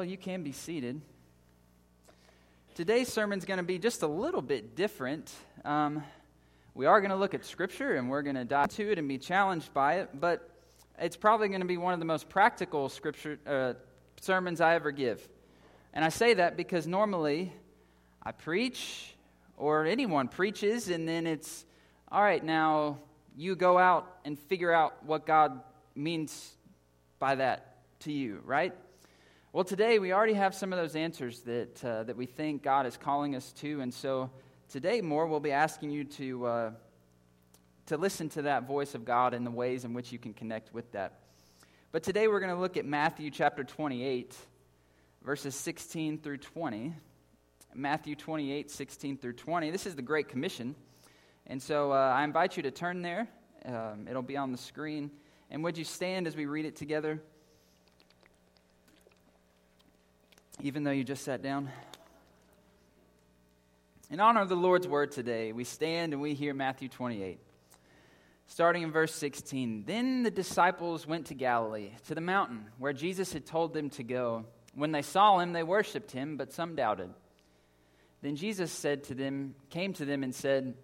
Well, you can be seated. Today's sermon is going to be just a little bit different. Um, we are going to look at Scripture and we're going to dive into it and be challenged by it, but it's probably going to be one of the most practical Scripture uh, sermons I ever give. And I say that because normally I preach or anyone preaches, and then it's, all right, now you go out and figure out what God means by that to you, right? Well, today we already have some of those answers that, uh, that we think God is calling us to. And so today, more, we'll be asking you to, uh, to listen to that voice of God and the ways in which you can connect with that. But today we're going to look at Matthew chapter 28, verses 16 through 20. Matthew 28, 16 through 20. This is the Great Commission. And so uh, I invite you to turn there. Um, it'll be on the screen. And would you stand as we read it together? Even though you just sat down? In honor of the Lord's word today, we stand and we hear Matthew 28. Starting in verse 16 Then the disciples went to Galilee, to the mountain where Jesus had told them to go. When they saw him, they worshipped him, but some doubted. Then Jesus said to them, came to them and said,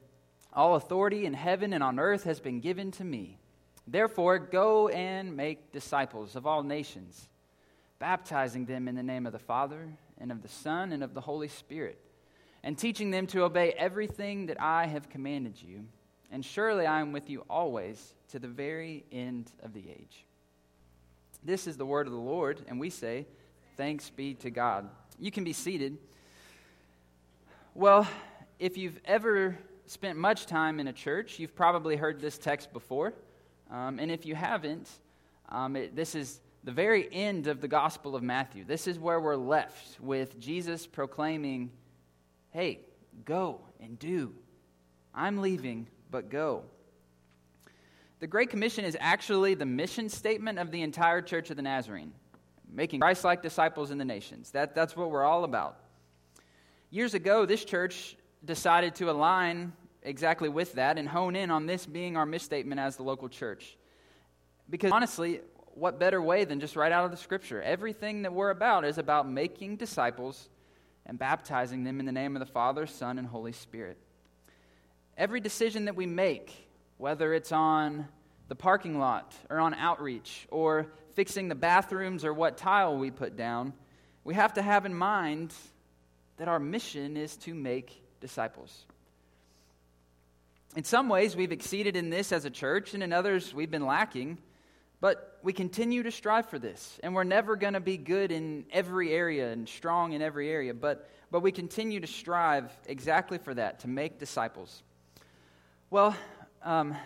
All authority in heaven and on earth has been given to me. Therefore, go and make disciples of all nations baptizing them in the name of the Father, and of the Son, and of the Holy Spirit, and teaching them to obey everything that I have commanded you. And surely I am with you always to the very end of the age. This is the word of the Lord, and we say, Thanks be to God. You can be seated. Well, if you've ever spent much time in a church, you've probably heard this text before. Um, and if you haven't, um, it, this is the very end of the Gospel of Matthew. This is where we're left with Jesus proclaiming, Hey, go and do. I'm leaving, but go. The Great Commission is actually the mission statement of the entire Church of the Nazarene, making Christ like disciples in the nations. That, that's what we're all about. Years ago, this church decided to align exactly with that and hone in on this being our misstatement as the local church. Because honestly, what better way than just right out of the scripture? Everything that we're about is about making disciples and baptizing them in the name of the Father, Son, and Holy Spirit. Every decision that we make, whether it's on the parking lot or on outreach or fixing the bathrooms or what tile we put down, we have to have in mind that our mission is to make disciples. In some ways, we've exceeded in this as a church, and in others, we've been lacking. But we continue to strive for this, and we're never going to be good in every area and strong in every area, but, but we continue to strive exactly for that, to make disciples. Well, um,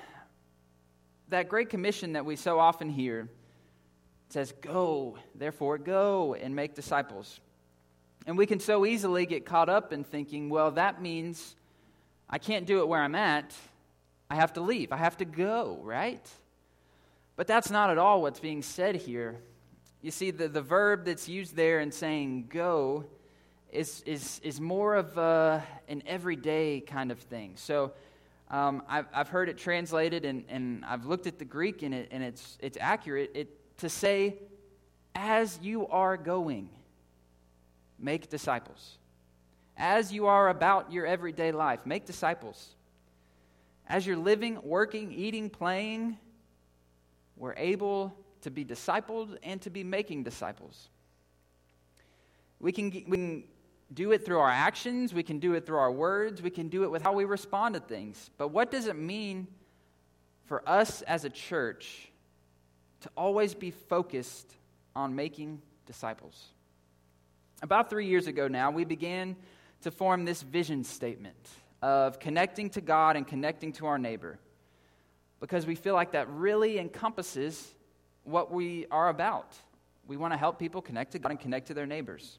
that great commission that we so often hear says, Go, therefore, go and make disciples. And we can so easily get caught up in thinking, well, that means I can't do it where I'm at. I have to leave. I have to go, right? But that's not at all what's being said here. You see, the, the verb that's used there in saying go is, is, is more of a, an everyday kind of thing. So um, I've, I've heard it translated and, and I've looked at the Greek and, it, and it's, it's accurate it, to say, as you are going, make disciples. As you are about your everyday life, make disciples. As you're living, working, eating, playing, we're able to be discipled and to be making disciples. We can, we can do it through our actions, we can do it through our words, we can do it with how we respond to things. But what does it mean for us as a church to always be focused on making disciples? About three years ago now, we began to form this vision statement of connecting to God and connecting to our neighbor because we feel like that really encompasses what we are about. We want to help people connect to God and connect to their neighbors.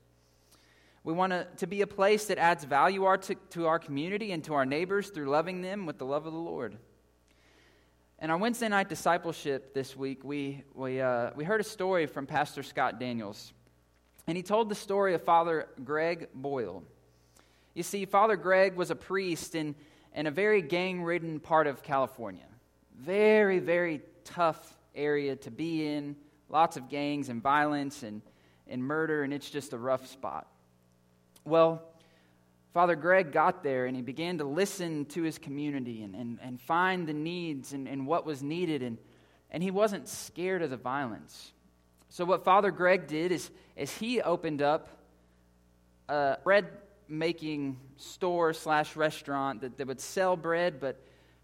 We want to, be a place that adds value our, to, to our community and to our neighbors through loving them with the love of the Lord. In our Wednesday night discipleship this week, we, we, uh, we heard a story from Pastor Scott Daniels. And he told the story of Father Greg Boyle. You see, Father Greg was a priest in, in a very gang ridden part of California. Very, very tough area to be in. Lots of gangs and violence. And and murder, and it's just a rough spot. Well, Father Greg got there and he began to listen to his community and, and, and find the needs and, and what was needed, and, and he wasn't scared of the violence. So, what Father Greg did is, is he opened up a bread making store slash restaurant that, that would sell bread, but,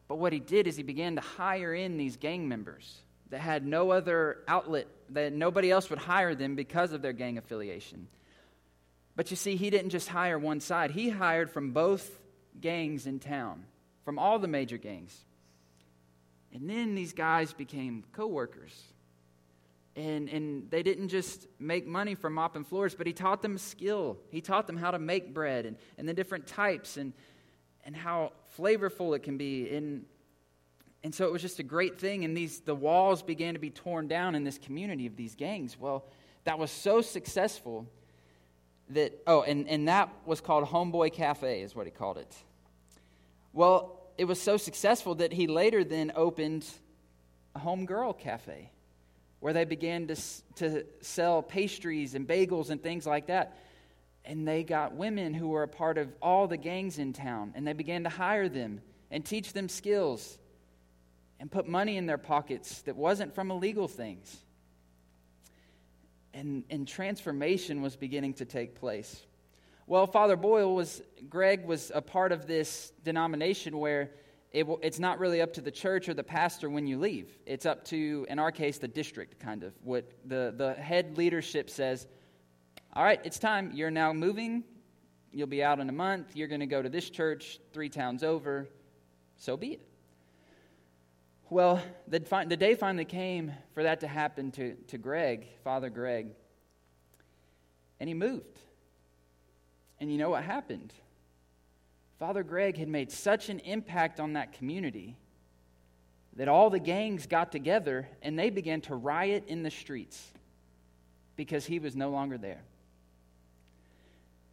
but what he did is he began to hire in these gang members that had no other outlet, that nobody else would hire them because of their gang affiliation. But you see, he didn't just hire one side, he hired from both gangs in town, from all the major gangs. And then these guys became co workers. And, and they didn't just make money from mopping floors, but he taught them skill. He taught them how to make bread and, and the different types and, and how flavorful it can be. And, and so it was just a great thing. And these, the walls began to be torn down in this community of these gangs. Well, that was so successful that, oh, and, and that was called Homeboy Cafe, is what he called it. Well, it was so successful that he later then opened a homegirl cafe where they began to, to sell pastries and bagels and things like that. And they got women who were a part of all the gangs in town, and they began to hire them and teach them skills and put money in their pockets that wasn't from illegal things and, and transformation was beginning to take place. Well, Father Boyle was, Greg was a part of this denomination where it, it's not really up to the church or the pastor when you leave. It's up to, in our case, the district, kind of. What the, the head leadership says, all right, it's time. You're now moving. You'll be out in a month. You're going to go to this church three towns over. So be it. Well, the, the day finally came for that to happen to, to Greg, Father Greg, and he moved. And you know what happened? Father Greg had made such an impact on that community that all the gangs got together and they began to riot in the streets because he was no longer there.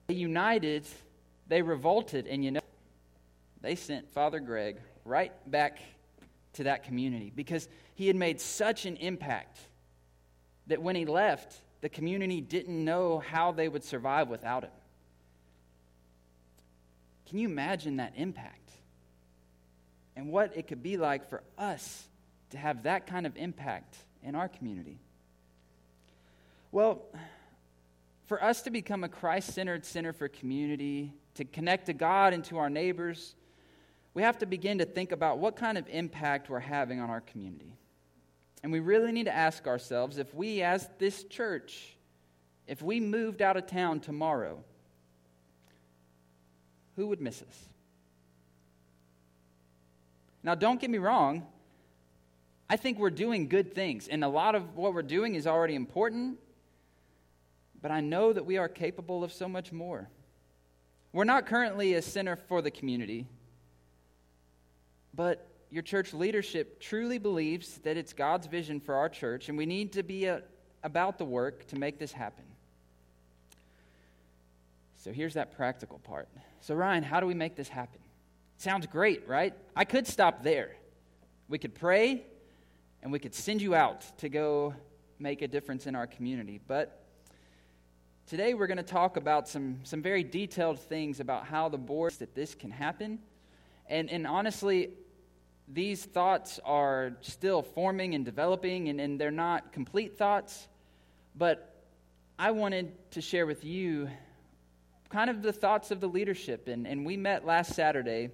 They united, they revolted, and you know, they sent Father Greg right back to that community because he had made such an impact that when he left, the community didn't know how they would survive without him. Can you imagine that impact? And what it could be like for us to have that kind of impact in our community? Well, for us to become a Christ centered center for community, to connect to God and to our neighbors, we have to begin to think about what kind of impact we're having on our community. And we really need to ask ourselves if we, as this church, if we moved out of town tomorrow, who would miss us? Now, don't get me wrong. I think we're doing good things, and a lot of what we're doing is already important, but I know that we are capable of so much more. We're not currently a center for the community, but your church leadership truly believes that it's God's vision for our church, and we need to be a, uh, about the work to make this happen. So here's that practical part. So, Ryan, how do we make this happen? Sounds great, right? I could stop there. We could pray, and we could send you out to go make a difference in our community. But today we're going to talk about some, some very detailed things about how the boards that this can happen. And, and honestly, these thoughts are still forming and developing, and, and they're not complete thoughts. But I wanted to share with you kind of the thoughts of the leadership. And, and we met last Saturday,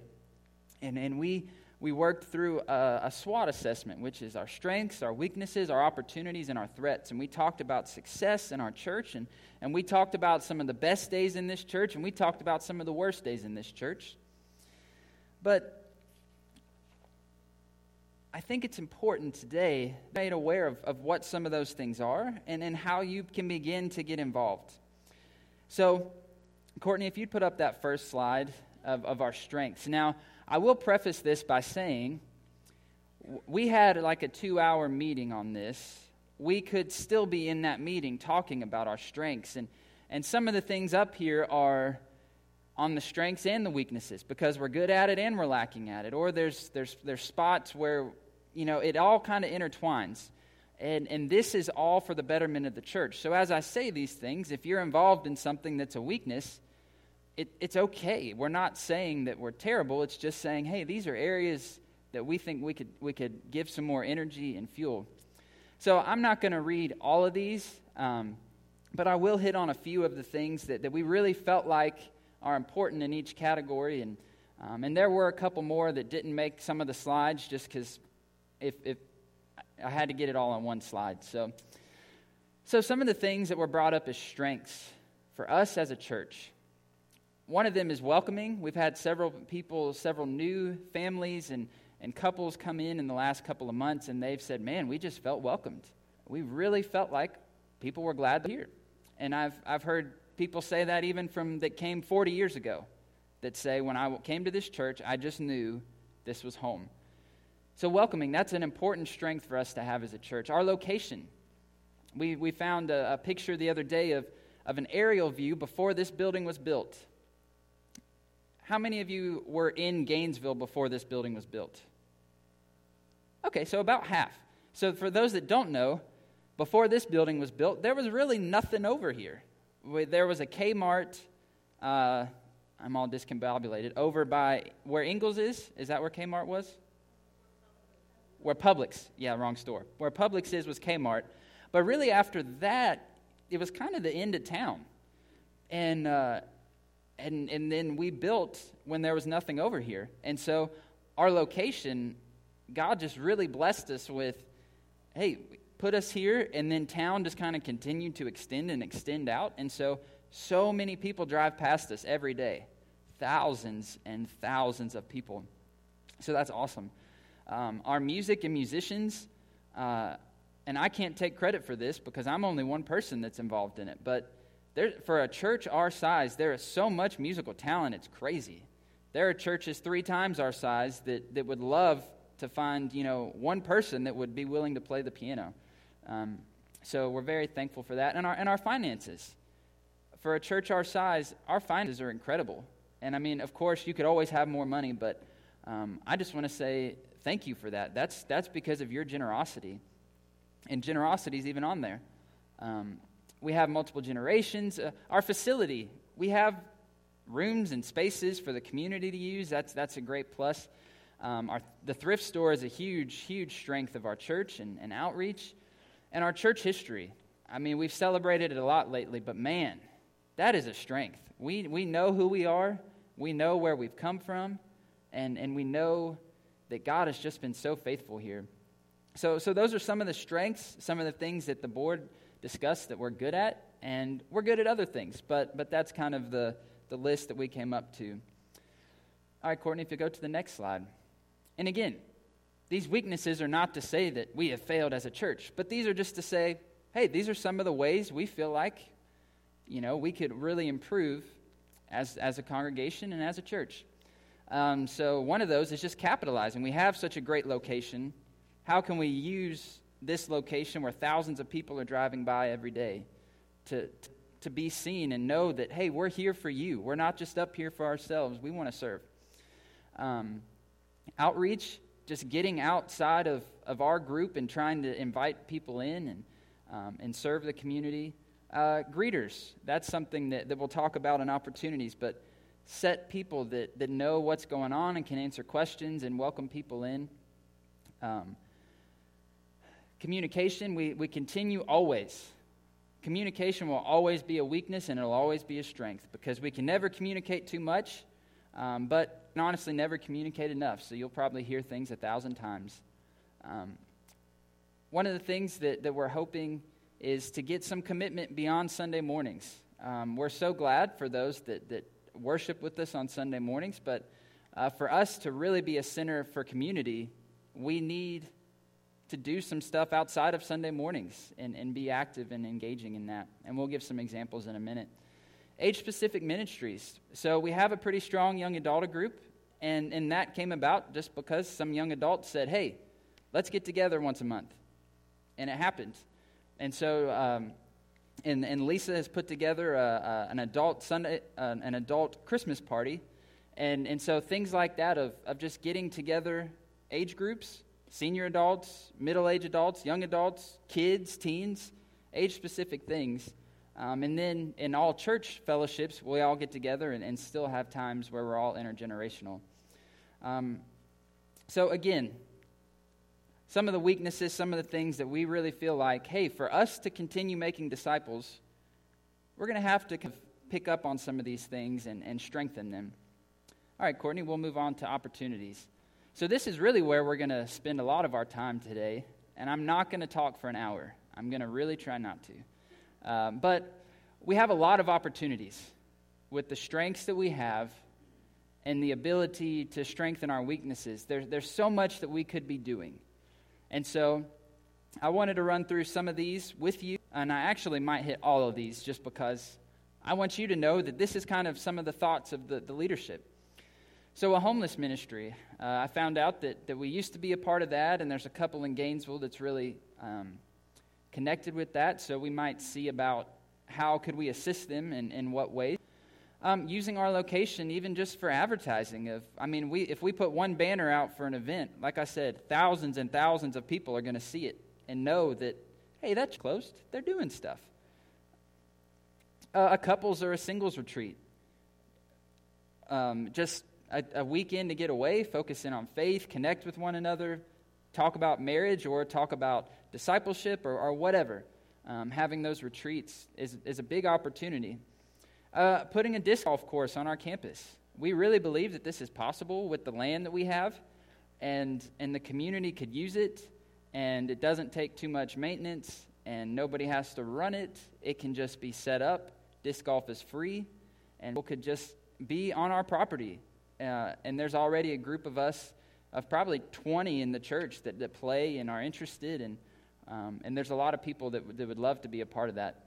and, and we, we worked through a, a SWOT assessment, which is our strengths, our weaknesses, our opportunities, and our threats. And we talked about success in our church, and, and we talked about some of the best days in this church, and we talked about some of the worst days in this church. But I think it's important today to made aware of, of what some of those things are and, and how you can begin to get involved. So, Courtney, if you'd put up that first slide of, of our strengths. Now, I will preface this by saying we had like a two hour meeting on this. We could still be in that meeting talking about our strengths. And, and some of the things up here are on the strengths and the weaknesses because we're good at it and we're lacking at it. Or there's, there's, there's spots where, you know, it all kind of intertwines. And, and this is all for the betterment of the church. So, as I say these things, if you're involved in something that's a weakness, it, it's okay. We're not saying that we're terrible. It's just saying, hey, these are areas that we think we could, we could give some more energy and fuel. So, I'm not going to read all of these, um, but I will hit on a few of the things that, that we really felt like are important in each category. And, um, and there were a couple more that didn't make some of the slides just because if, if I had to get it all on one slide. So, so some of the things that were brought up as strengths for us as a church. One of them is welcoming. We've had several people, several new families and, and couples come in in the last couple of months, and they've said, Man, we just felt welcomed. We really felt like people were glad to hear. And I've, I've heard people say that even from that came 40 years ago, that say, When I came to this church, I just knew this was home. So, welcoming, that's an important strength for us to have as a church. Our location. We, we found a, a picture the other day of, of an aerial view before this building was built. How many of you were in Gainesville before this building was built? Okay, so about half. So, for those that don't know, before this building was built, there was really nothing over here. There was a Kmart, uh, I'm all discombobulated, over by where Ingles is. Is that where Kmart was? where Publix, yeah, wrong store. Where Publix is was Kmart. But really, after that, it was kind of the end of town. And, uh, and, and then we built when there was nothing over here. And so our location, God just really blessed us with, hey, put us here, and then town just kind of continued to extend and extend out. And so, so many people drive past us every day thousands and thousands of people. So that's awesome. Um, our music and musicians, uh, and I can't take credit for this because I'm only one person that's involved in it, but there, for a church our size, there is so much musical talent, it's crazy. There are churches three times our size that, that would love to find, you know, one person that would be willing to play the piano. Um, so we're very thankful for that. And our, and our finances. For a church our size, our finances are incredible. And I mean, of course, you could always have more money, but um, I just want to say thank you for that. That's, that's because of your generosity. And generosity is even on there. Um, we have multiple generations. Uh, our facility, we have rooms and spaces for the community to use. That's, that's a great plus. Um, our, the thrift store is a huge, huge strength of our church and, and outreach. And our church history. I mean, we've celebrated it a lot lately, but man, that is a strength. We, we know who we are, we know where we've come from, and, and we know that God has just been so faithful here. So, so those are some of the strengths, some of the things that the board discussed that we're good at, and we're good at other things, but, but that's kind of the, the list that we came up to. All right, Courtney, if you go to the next slide. And again, these weaknesses are not to say that we have failed as a church, but these are just to say, hey, these are some of the ways we feel like, you know, we could really improve as, as a congregation and as a church. Um, so one of those is just capitalizing. We have such a great location. How can we use this location where thousands of people are driving by every day to, to, to be seen and know that, hey, we're here for you. We're not just up here for ourselves. We want to serve. Um, outreach, just getting outside of, of our group and trying to invite people in and, um, and serve the community. Uh, greeters, that's something that, that we'll talk about in opportunities, but set people that, that know what's going on and can answer questions and welcome people in. Um, communication, we, we continue always. Communication will always be a weakness and it'll always be a strength because we can never communicate too much, um, but honestly, never communicate enough. So you'll probably hear things a thousand times. Um, one of the things that, that we're hoping is to get some commitment beyond Sunday mornings. Um, we're so glad for those that, that worship with us on Sunday mornings, but uh, for us to really be a center for community, we need to do some stuff outside of Sunday mornings and, and be active and engaging in that. And we'll give some examples in a minute. Age specific ministries. So we have a pretty strong young adult group, and, and that came about just because some young adults said, hey, let's get together once a month. And it happened. And so um, and, and Lisa has put together a, a, an adult Sunday, uh, an adult Christmas party, and, and so things like that of, of just getting together age groups senior adults, middle aged adults, young adults, kids, teens, age specific things. Um, and then in all church fellowships, we all get together and, and still have times where we're all intergenerational. Um, so, again, some of the weaknesses, some of the things that we really feel like, hey, for us to continue making disciples, we're going to have to kind of pick up on some of these things and, and strengthen them. All right, Courtney, we'll move on to opportunities. So, this is really where we're going to spend a lot of our time today, and I'm not going to talk for an hour. I'm going to really try not to. Um, but we have a lot of opportunities with the strengths that we have and the ability to strengthen our weaknesses. There, there's so much that we could be doing. And so, I wanted to run through some of these with you, and I actually might hit all of these just because I want you to know that this is kind of some of the thoughts of the, the leadership. So, a homeless ministry. Uh, I found out that, that we used to be a part of that, and there's a couple in Gainesville that's really um, connected with that. So, we might see about how could we assist them and in what ways. Um, using our location even just for advertising. Of, I mean, we, if we put one banner out for an event, like I said, thousands and thousands of people are going to see it and know that, hey, that's closed. They're doing stuff. Uh, a couples or a singles retreat. Um, just a, a weekend to get away, focus in on faith, connect with one another, talk about marriage or talk about discipleship or, or whatever. Um, having those retreats is, is a big opportunity. Uh, putting a disc golf course on our campus. We really believe that this is possible with the land that we have, and, and the community could use it, and it doesn't take too much maintenance, and nobody has to run it. It can just be set up. Disc golf is free, and people could just be on our property uh, and there's already a group of us of probably 20 in the church that, that play and are interested, and, um, and there's a lot of people that, that would love to be a part of that.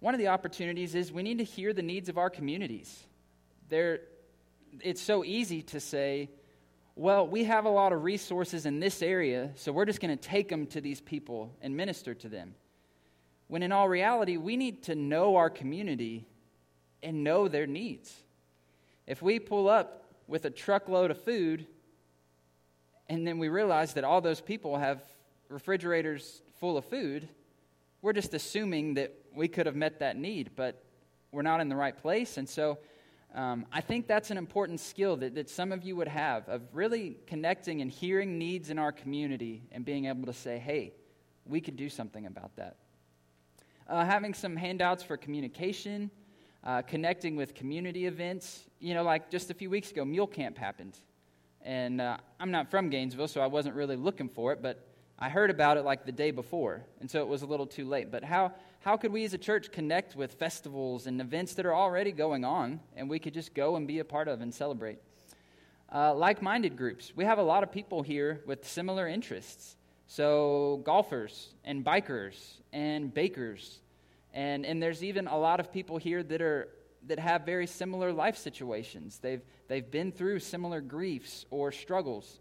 One of the opportunities is we need to hear the needs of our communities. There, it's so easy to say, well, we have a lot of resources in this area, so we're just going to take them to these people and minister to them. When in all reality, we need to know our community and know their needs. If we pull up with a truckload of food and then we realize that all those people have refrigerators full of food, we're just assuming that we could have met that need, but we're not in the right place. And so um, I think that's an important skill that, that some of you would have of really connecting and hearing needs in our community and being able to say, hey, we could do something about that. Uh, having some handouts for communication uh, connecting with community events. You know, like just a few weeks ago, Mule Camp happened. And uh, I'm not from Gainesville, so I wasn't really looking for it, but I heard about it like the day before, and so it was a little too late. But how, how could we as a church connect with festivals and events that are already going on, and we could just go and be a part of and celebrate? Uh, like minded groups. We have a lot of people here with similar interests. So, golfers and bikers and bakers and, and there's even a lot of people here that, are, that have very similar life situations. They've, they've been through similar griefs or struggles.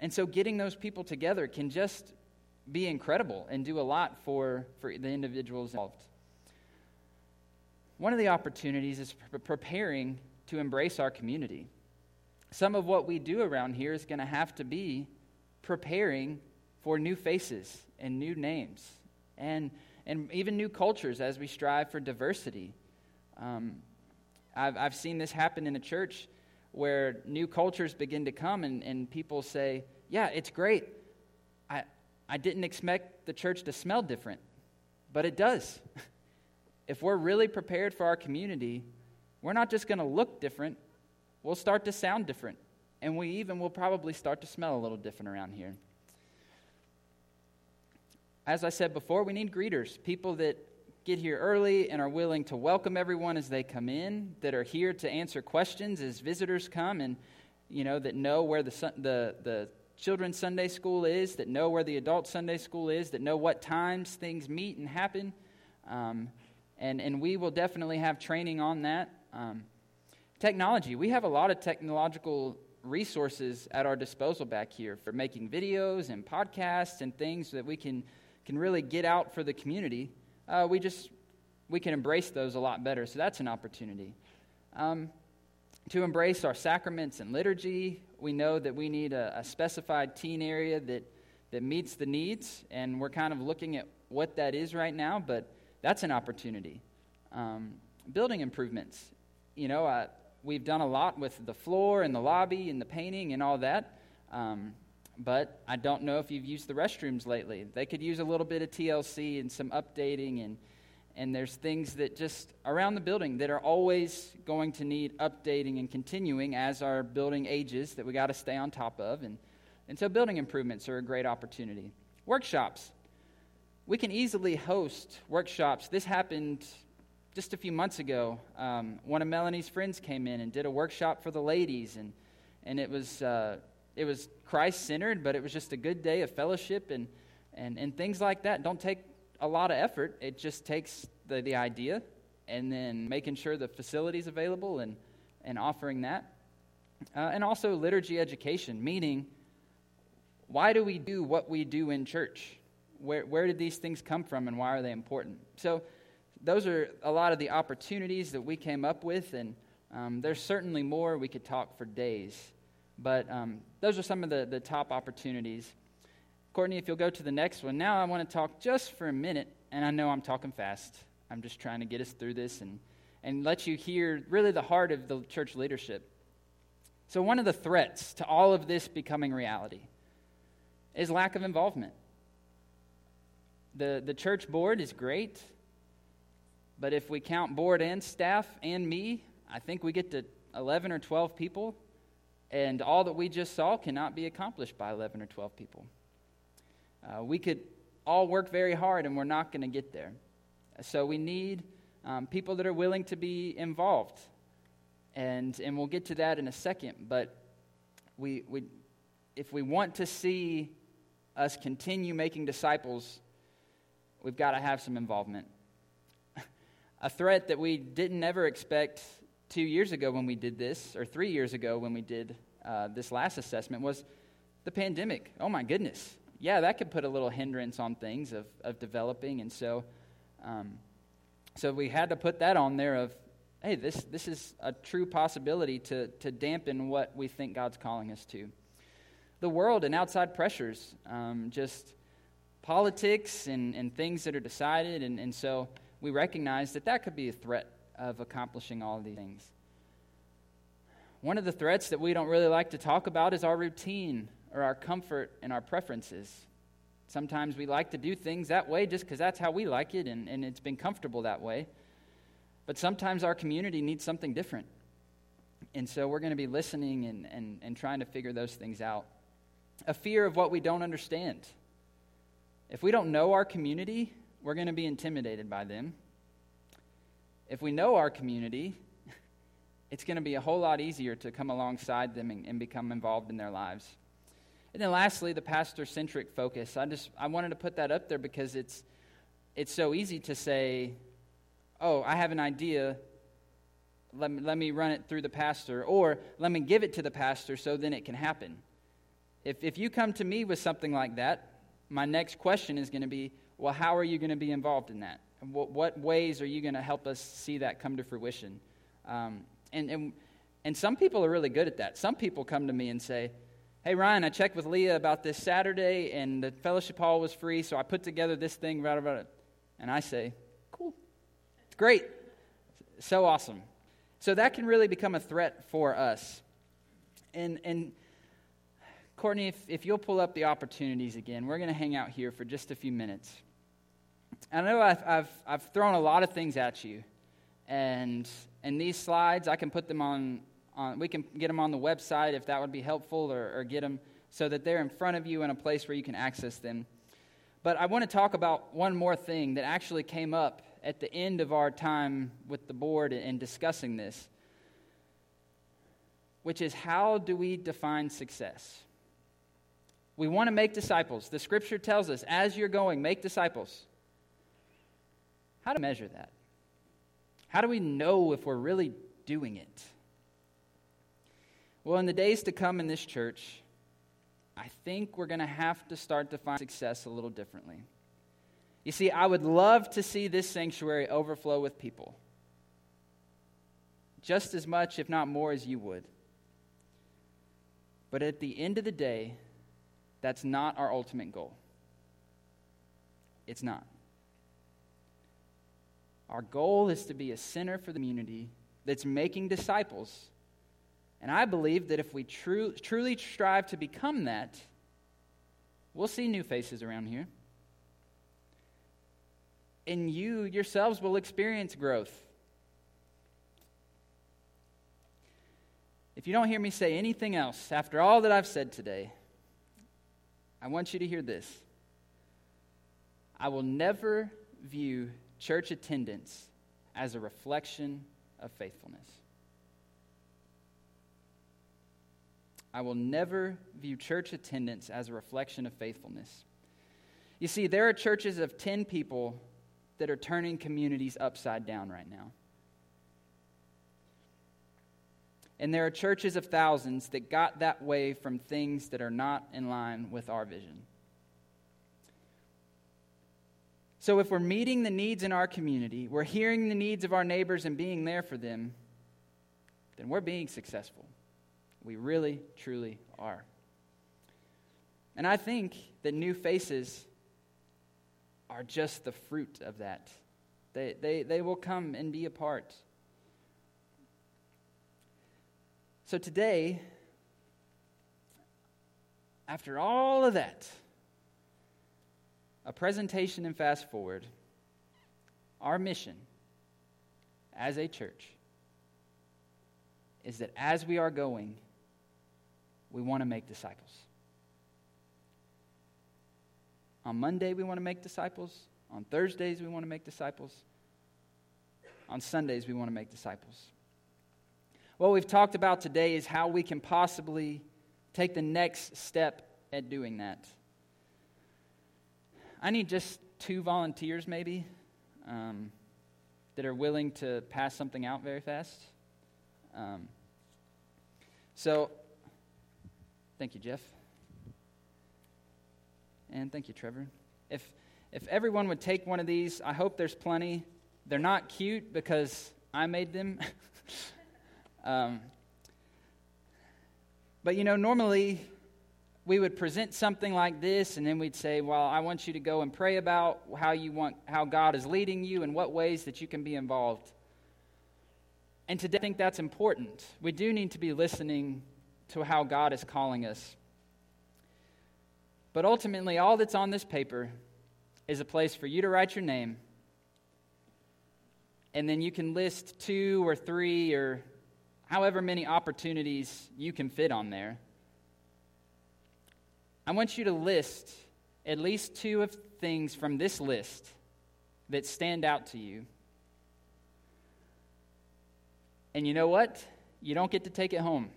And so getting those people together can just be incredible and do a lot for, for the individuals involved. One of the opportunities is preparing to embrace our community. Some of what we do around here is going to have to be preparing for new faces and new names. And and even new cultures as we strive for diversity. Um, I've, I've seen this happen in a church where new cultures begin to come and, and people say, Yeah, it's great. I, I didn't expect the church to smell different, but it does. if we're really prepared for our community, we're not just going to look different, we'll start to sound different. And we even will probably start to smell a little different around here as I said before, we need greeters, people that get here early and are willing to welcome everyone as they come in, that are here to answer questions as visitors come, and you know that know where the the the children's Sunday school is, that know where the adult Sunday school is, that know what times things meet and happen, um, and and we will definitely have training on that. Um, technology, we have a lot of technological resources at our disposal back here for making videos and podcasts and things that we can can really get out for the community, uh, we just we can embrace those a lot better. So that's an opportunity. Um, to embrace our sacraments and liturgy, we know that we need a, a specified teen area that, that meets the needs, and we're kind of looking at what that is right now, but that's an opportunity. Um, building improvements. You know, uh, we've done a lot with the floor and the lobby and the painting and all that. Um, but I don't know if you've used the restrooms lately. They could use a little bit of TLC and some updating, and, and there's things that just around the building that are always going to need updating and continuing as our building ages that we got to stay on top of. And, and so, building improvements are a great opportunity. Workshops. We can easily host workshops. This happened just a few months ago. Um, one of Melanie's friends came in and did a workshop for the ladies, and, and it was. Uh, it was Christ centered, but it was just a good day of fellowship and, and, and things like that. Don't take a lot of effort. It just takes the, the idea and then making sure the facility's available and, and offering that. Uh, and also liturgy education, meaning why do we do what we do in church? Where, where did these things come from and why are they important? So, those are a lot of the opportunities that we came up with, and um, there's certainly more. We could talk for days. But um, those are some of the, the top opportunities. Courtney, if you'll go to the next one. Now I want to talk just for a minute, and I know I'm talking fast. I'm just trying to get us through this and, and let you hear really the heart of the church leadership. So, one of the threats to all of this becoming reality is lack of involvement. The, the church board is great, but if we count board and staff and me, I think we get to 11 or 12 people and all that we just saw cannot be accomplished by 11 or 12 people. Uh, we could all work very hard, and we're not going to get there. So we need um, people that are willing to be involved. And, and we'll get to that in a second. But we, we, if we want to see us continue making disciples, we've got to have some involvement. a threat that we didn't ever expect two years ago when we did this, or three years ago when we did uh, this last assessment, was the pandemic. Oh my goodness. Yeah, that could put a little hindrance on things of, of developing. And so, um, so we had to put that on there of, hey, this, this is a true possibility to, to dampen what we think God's calling us to. The world and outside pressures, um, just politics and, and things that are decided. And, and so we recognize that that could be a threat of accomplishing all of these things. One of the threats that we don't really like to talk about is our routine or our comfort and our preferences. Sometimes we like to do things that way just because that's how we like it and, and it's been comfortable that way. But sometimes our community needs something different. And so we're going to be listening and, and, and trying to figure those things out. A fear of what we don't understand. If we don't know our community, we're going to be intimidated by them if we know our community, it's going to be a whole lot easier to come alongside them and, and become involved in their lives. And then lastly, the pastor centric focus. I just I wanted to put that up there because it's it's so easy to say, "Oh, I have an idea. Let me, let me run it through the pastor, or let me give it to the pastor so then it can happen." If if you come to me with something like that, my next question is going to be, "Well, how are you going to be involved in that?" What, what ways are you going to help us see that come to fruition? Um, and, and, and some people are really good at that. Some people come to me and say, Hey, Ryan, I checked with Leah about this Saturday, and the fellowship hall was free, so I put together this thing, right about it. And I say, Cool. It's great. So awesome. So that can really become a threat for us. And, and Courtney, if, if you'll pull up the opportunities again, we're going to hang out here for just a few minutes. I know I've, I've, I've thrown a lot of things at you. And, and these slides, I can put them on, on, we can get them on the website if that would be helpful, or, or get them so that they're in front of you in a place where you can access them. But I want to talk about one more thing that actually came up at the end of our time with the board in discussing this, which is how do we define success? We want to make disciples. The scripture tells us, as you're going, make disciples. How to measure that? How do we know if we're really doing it? Well, in the days to come in this church, I think we're going to have to start to find success a little differently. You see, I would love to see this sanctuary overflow with people, just as much, if not more, as you would. But at the end of the day, that's not our ultimate goal. It's not. Our goal is to be a center for the community that's making disciples. And I believe that if we tru- truly strive to become that, we'll see new faces around here. And you yourselves will experience growth. If you don't hear me say anything else after all that I've said today, I want you to hear this. I will never view church attendance as a reflection of faithfulness. I will never view church attendance as a reflection of faithfulness. You see, there are churches of 10 people that are turning communities upside down right now. And there are churches of thousands that got that way from things that are not in line with our vision. So, if we're meeting the needs in our community, we're hearing the needs of our neighbors and being there for them, then we're being successful. We really, truly are. And I think that new faces are just the fruit of that. They, they, they will come and be a part. So today, after all of that, a presentation and fast forward, our mission as a church is that as we are going, we want to make disciples. On Monday, we want to make disciples. On Thursdays, we want to make disciples. On Sundays, we want to make disciples. What we've talked about today is how we can possibly take the next step at doing that. I need just two volunteers, maybe, um, that are willing to pass something out very fast. Um, so, thank you, Jeff. And thank you, Trevor. If, if everyone would take one of these, I hope there's plenty. They're not cute because I made them. Um, but you know, normally we would present something like this, and then we'd say, "Well, I want you to go and pray about how you want, how God is leading you, and what ways that you can be involved." And today, I think that's important. We do need to be listening to how God is calling us. But ultimately, all that's on this paper is a place for you to write your name, and then you can list two or three or however many opportunities you can fit on there. I want you to list at least two of things from this list that stand out to you. And you know what? You don't get to take it home.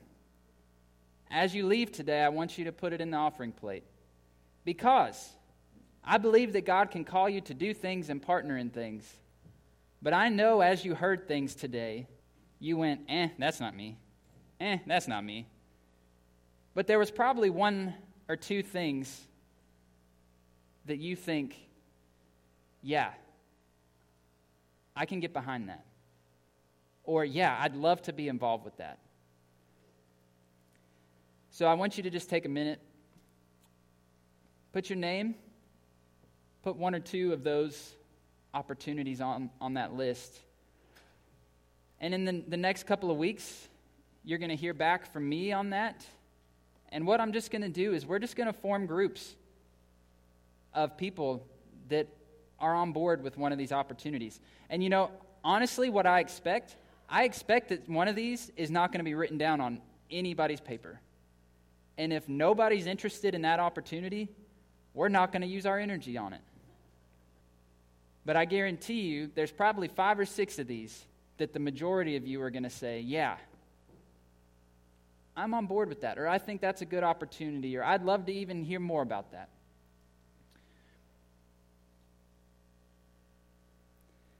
As you leave today, I want you to put it in the offering plate. Because I believe that God can call you to do things and partner in things. But I know as you heard things today, you went, eh, that's not me. Eh, that's not me. But there was probably one or two things that you think, yeah, I can get behind that. Or, yeah, I'd love to be involved with that. So I want you to just take a minute, put your name, put one or two of those opportunities on, on that list. And in the, the next couple of weeks, you're going to hear back from me on that. And what I'm just going to do is we're just going to form groups of people that are on board with one of these opportunities. And you know, honestly, what I expect, I expect that one of these is not going to be written down on anybody's paper. And if nobody's interested in that opportunity, we're not going to use our energy on it. But I guarantee you, there's probably five or six of these that the majority of you are going to say, yeah, I'm on board with that, or I think that's a good opportunity, or I'd love to even hear more about that.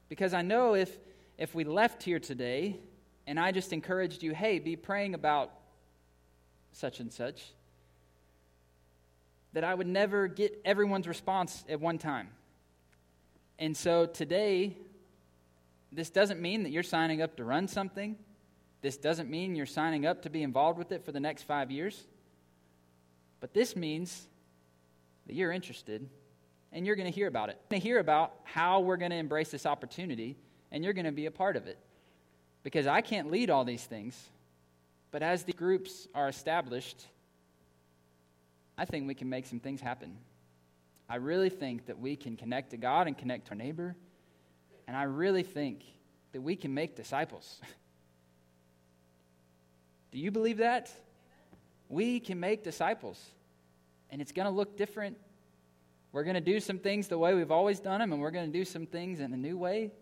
Because I know if, if we left here today and I just encouraged you, hey, be praying about such and such, that I would never get everyone's response at one time. And so today, this doesn't mean that you're signing up to run something. This doesn't mean you're signing up to be involved with it for the next five years. But this means that you're interested and you're going to hear about it. You're going to hear about how we're going to embrace this opportunity and you're going to be a part of it. Because I can't lead all these things, but as the groups are established, I think we can make some things happen. I really think that we can connect to God and connect to our neighbor. And I really think that we can make disciples. Do you believe that? We can make disciples. And it's going to look different. We're going to do some things the way we've always done them, and we're going to do some things in a new way.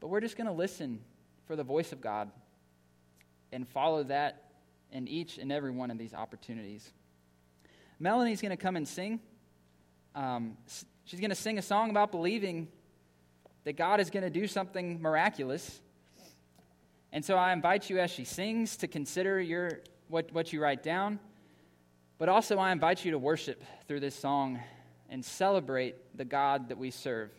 But we're just going to listen for the voice of God and follow that in each and every one of these opportunities. Melanie's going to come and sing. Um, she's going to sing a song about believing that God is going to do something miraculous. And so I invite you as she sings to consider your, what, what you write down. But also, I invite you to worship through this song and celebrate the God that we serve.